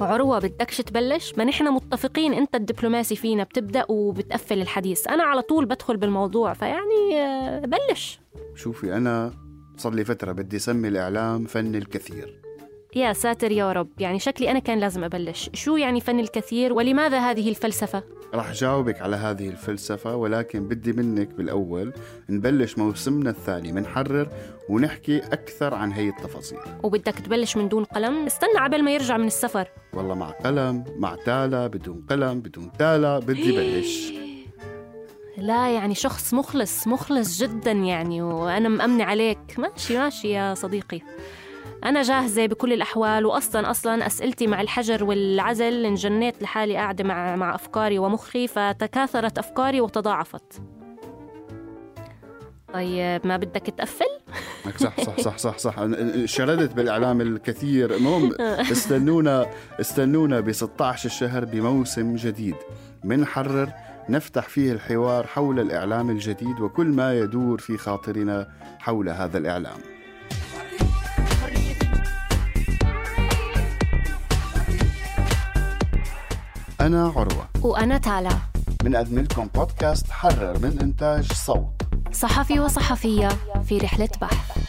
عروة بدكش تبلش؟ ما نحن متفقين انت الدبلوماسي فينا بتبدأ وبتقفل الحديث. أنا على طول بدخل بالموضوع فيعني آه، بلش. شوفي أنا صار لي فترة بدي سمي الإعلام فن الكثير. يا ساتر يا رب. يعني شكلي أنا كان لازم أبلش. شو يعني فن الكثير؟ ولماذا هذه الفلسفة؟ رح جاوبك على هذه الفلسفة ولكن بدي منك بالأول نبلش موسمنا الثاني منحرر ونحكي أكثر عن هي التفاصيل. وبدك تبلش من دون قلم؟ استنى عبل ما يرجع من السفر. والله مع قلم مع تالة بدون قلم بدون تالة بدي بلش. لا يعني شخص مخلص مخلص جدا يعني وأنا مأمنة عليك. ماشي ماشي يا صديقي. أنا جاهزة بكل الأحوال وأصلا أصلا أسئلتي مع الحجر والعزل. انجنيت لحالي قاعدة مع مع أفكاري ومخي فتكاثرت أفكاري وتضاعفت. طيب ما بدك تقفل؟ صح صح صح صح صح. شردت بالإعلام الكثير. المهم استنونا استنونا ب 16 الشهر بموسم جديد. منحرر نفتح فيه الحوار حول الإعلام الجديد وكل ما يدور في خاطرنا حول هذا الإعلام. أنا عروة. وأنا تالا. بنقدم لكم بودكاست حرر من إنتاج صوت. صحفي وصحفية في رحلة بحث.